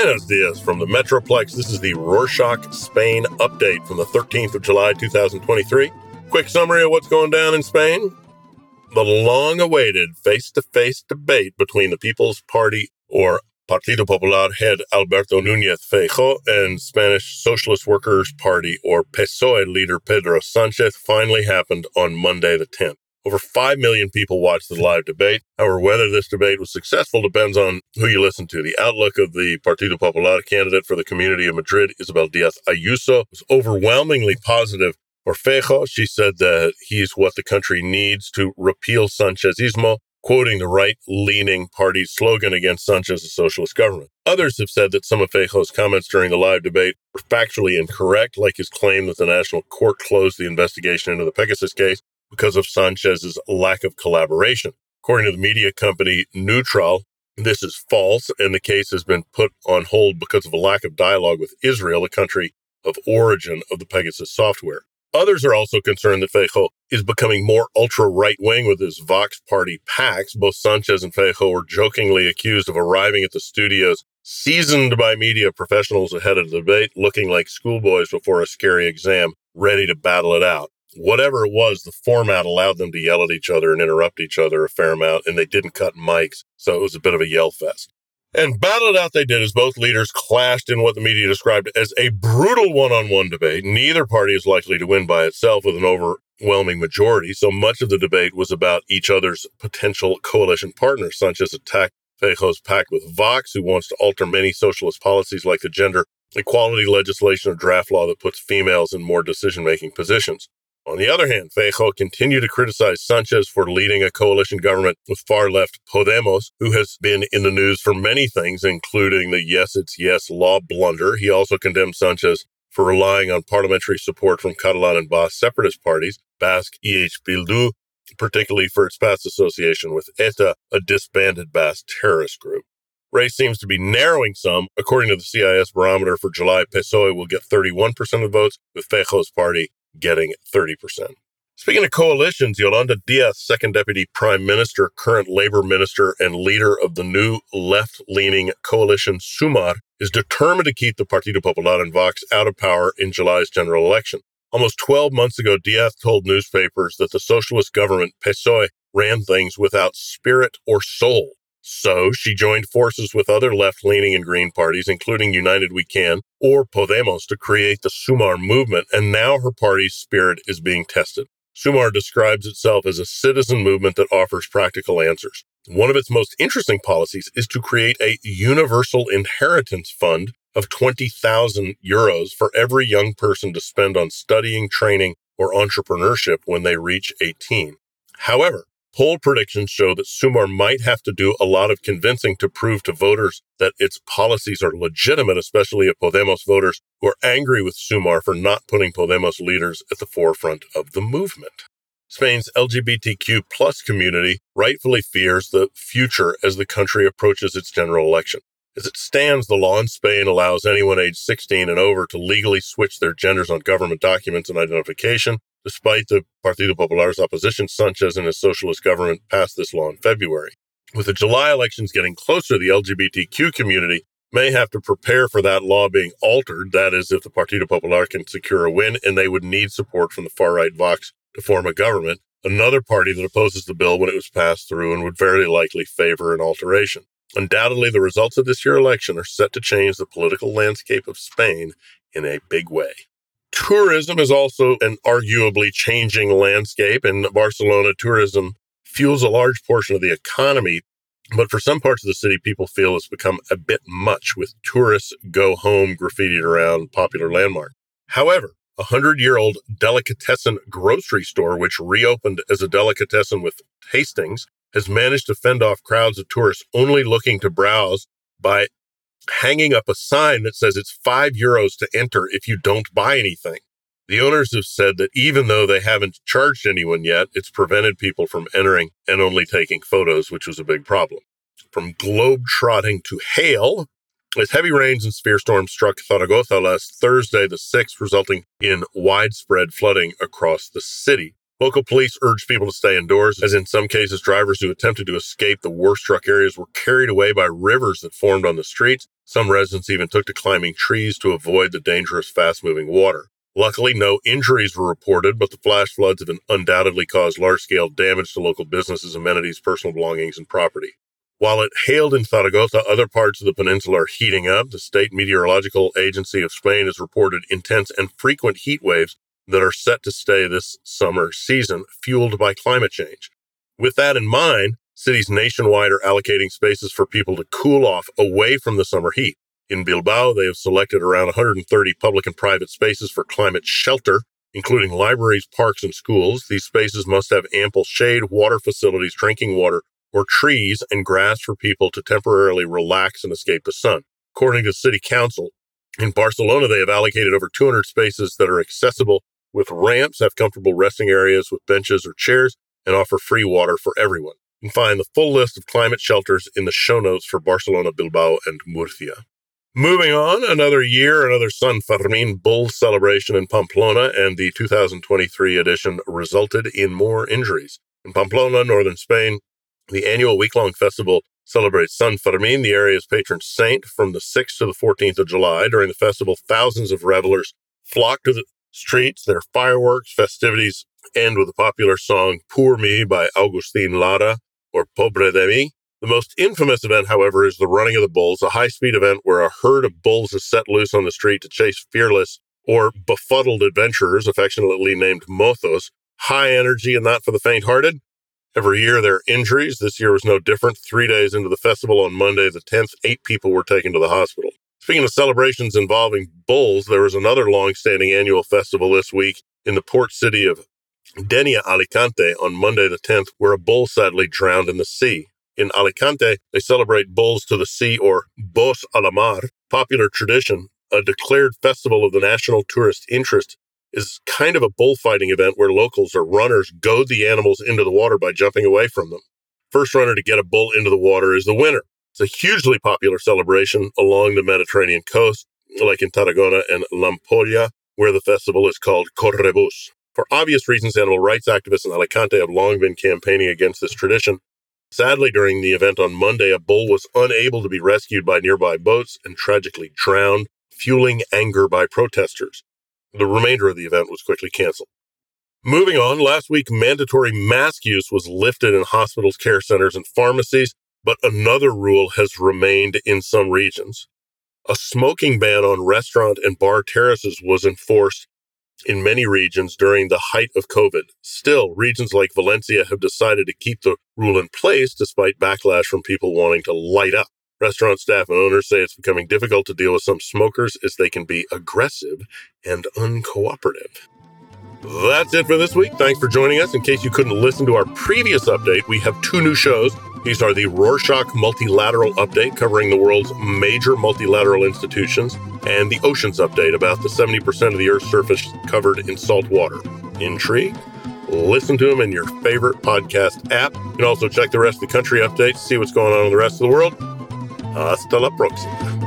Buenos dias from the Metroplex. This is the Rorshok Spain update from the 13th of July 2023. Quick summary of what's going down in Spain. The long awaited face to face debate between the People's Party or Partido Popular head Alberto Núñez Feijóo and Spanish Socialist Workers Party or PSOE leader Pedro Sanchez finally happened on Monday the 10th. Over 5 million people watched the live debate. However, whether this debate was successful depends on who you listen to. The outlook of the Partido Popular candidate for the Community of Madrid, Isabel Diaz Ayuso, was overwhelmingly positive. For Feijóo, she said that he's what the country needs to repeal Sanchezismo, quoting the right leaning party's slogan against Sanchez's socialist government. Others have said that some of Feijóo's comments during the live debate were factually incorrect, like his claim that the National Court closed the investigation into the Pegasus case because of Sanchez's lack of collaboration. According to the media company Newtral, this is false, and the case has been put on hold because of a lack of dialogue with Israel, the country of origin of the Pegasus software. Others are also concerned that Feijóo is becoming more ultra right wing with his Vox Party PACs. Both Sanchez and Feijóo were jokingly accused of arriving at the studios seasoned by media professionals ahead of the debate, looking like schoolboys before a scary exam, ready to battle it out whatever it was, the format allowed them to yell at each other and interrupt each other a fair amount, and they didn't cut mics, so it was a bit of a yell fest. And battle it out they did as both leaders clashed in what the media described as a brutal one on one debate. Neither party is likely to win by itself with an overwhelming majority, so much of the debate was about each other's potential coalition partners. Sanchez attacked Feijóo's pact with Vox, who wants to alter many socialist policies like the gender equality legislation or draft law that puts females in more decision making positions. On the other hand, Feijóo continued to criticize Sanchez for leading a coalition government with far left Podemos, who has been in the news for many things, including the Yes, It's Yes law blunder. He also condemned Sanchez for relying on parliamentary support from Catalan and Basque separatist parties, Basque EH Bildu, particularly for its past association with ETA, a disbanded Basque terrorist group. Race seems to be narrowing some. According to the CIS barometer for July, PSOE will get 31% of the votes, with Feijóo's party getting 30%. Speaking of coalitions, Yolanda Diaz, second deputy prime minister, current labor minister, and leader of the new left leaning coalition Sumar, is determined to keep the Partido Popular and Vox out of power in July's general election. Almost 12 months ago, Diaz told newspapers that the socialist government, PSOE, ran things without spirit or soul. So she joined forces with other left leaning and green parties, including United We Can or Podemos, to create the Sumar movement, and now her party's spirit is being tested. Sumar describes itself as a citizen movement that offers practical answers. One of its most interesting policies is to create a universal inheritance fund of 20,000 euros for every young person to spend on studying, training, or entrepreneurship when they reach 18. However, Poll predictions show that Sumar might have to do a lot of convincing to prove to voters that its policies are legitimate, especially if Podemos voters who are angry with Sumar for not putting Podemos leaders at the forefront of the movement. Spain's LGBTQ plus community rightfully fears the future as the country approaches its general election. As it stands, the law in Spain allows anyone aged 16 and over to legally switch their genders on government documents and identification, Despite the Partido Popular's opposition, Sanchez and his socialist government passed this law in February. With the July elections getting closer, the LGBTQ community may have to prepare for that law being altered. That is, if the Partido Popular can secure a win, and they would need support from the far right Vox to form a government, another party that opposes the bill when it was passed through and would very likely favor an alteration. Undoubtedly, the results of this year's election are set to change the political landscape of Spain in a big way. Tourism is also an arguably changing landscape. In Barcelona, tourism fuels a large portion of the economy. But for some parts of the city, people feel it's become a bit much with tourists go home graffitied around popular landmarks. However, a hundred year old delicatessen grocery store, which reopened as a delicatessen with tastings, has managed to fend off crowds of tourists only looking to browse by hanging up a sign that says it's five euros to enter if you don't buy anything. The owners have said that even though they haven't charged anyone yet, it's prevented people from entering and only taking photos, which was a big problem. From globe trotting to hail, as heavy rains and severe storms struck Zaragoza last Thursday, the 6th, resulting in widespread flooding across the city. Local police urged people to stay indoors, as in some cases, drivers who attempted to escape the worst struck areas were carried away by rivers that formed on the streets. Some residents even took to climbing trees to avoid the dangerous, fast moving water. Luckily, no injuries were reported, but the flash floods have undoubtedly caused large scale damage to local businesses, amenities, personal belongings, and property. While it hailed in Zaragoza, other parts of the peninsula are heating up. The State Meteorological Agency of Spain has reported intense and frequent heat waves that are set to stay this summer season, fueled by climate change. With that in mind, cities nationwide are allocating spaces for people to cool off away from the summer heat. In Bilbao, they have selected around 130 public and private spaces for climate shelter, including libraries, parks, and schools. These spaces must have ample shade, water facilities, drinking water, or trees and grass for people to temporarily relax and escape the sun. According to City Council, in Barcelona, they have allocated over 200 spaces that are accessible with ramps, have comfortable resting areas with benches or chairs, and offer free water for everyone. You can find the full list of climate shelters in the show notes for Barcelona, Bilbao, and Murcia. Moving on, another year, another San Fermin bull celebration in Pamplona, and the 2023 edition resulted in more injuries. In Pamplona, northern Spain, the annual week long festival celebrates San Fermin, the area's patron saint, from the 6th to the 14th of July. During the festival, thousands of revelers flock to the streets. Their fireworks, festivities end with a popular song, Poor Me by Agustin Lara, or Pobre de Mi. The most infamous event, however, is the running of the bulls, a high speed event where a herd of bulls is set loose on the street to chase fearless or befuddled adventurers, affectionately named mozos. High energy and not for the faint hearted. Every year there are injuries. This year was no different. Three days into the festival on Monday, the 10th, eight people were taken to the hospital. Speaking of celebrations involving bulls, there was another long standing annual festival this week in the port city of Denia, Alicante, on Monday the 10th, where a bull sadly drowned in the sea. In Alicante, they celebrate bulls to the sea or Bous a la Mar, popular tradition, a declared festival of the national tourist interest is kind of a bullfighting event where locals or runners goad the animals into the water by jumping away from them. First runner to get a bull into the water is the winner. It's a hugely popular celebration along the Mediterranean coast, like in Tarragona and L'Ampolla, where the festival is called Correbous. For obvious reasons, animal rights activists in Alicante have long been campaigning against this tradition. Sadly, during the event on Monday, a bull was unable to be rescued by nearby boats and tragically drowned, fueling anger by protesters. The remainder of the event was quickly canceled. Moving on, last week, mandatory mask use was lifted in hospitals, care centers, and pharmacies, but another rule has remained in some regions. A smoking ban on restaurant and bar terraces was enforced in many regions during the height of COVID. Still, regions like Valencia have decided to keep the rule in place despite backlash from people wanting to light up. Restaurant staff and owners say it's becoming difficult to deal with some smokers as they can be aggressive and uncooperative. That's it for this week. Thanks for joining us. In case you couldn't listen to our previous update, we have two new shows. These are the Rorshok Multilateral Update, covering the world's major multilateral institutions, and the Oceans Update, about the 70% of the Earth's surface covered in salt water. Intrigued? Listen to them in your favorite podcast app. You can also check the rest of the country updates, see what's going on in the rest of the world. Hasta la próxima.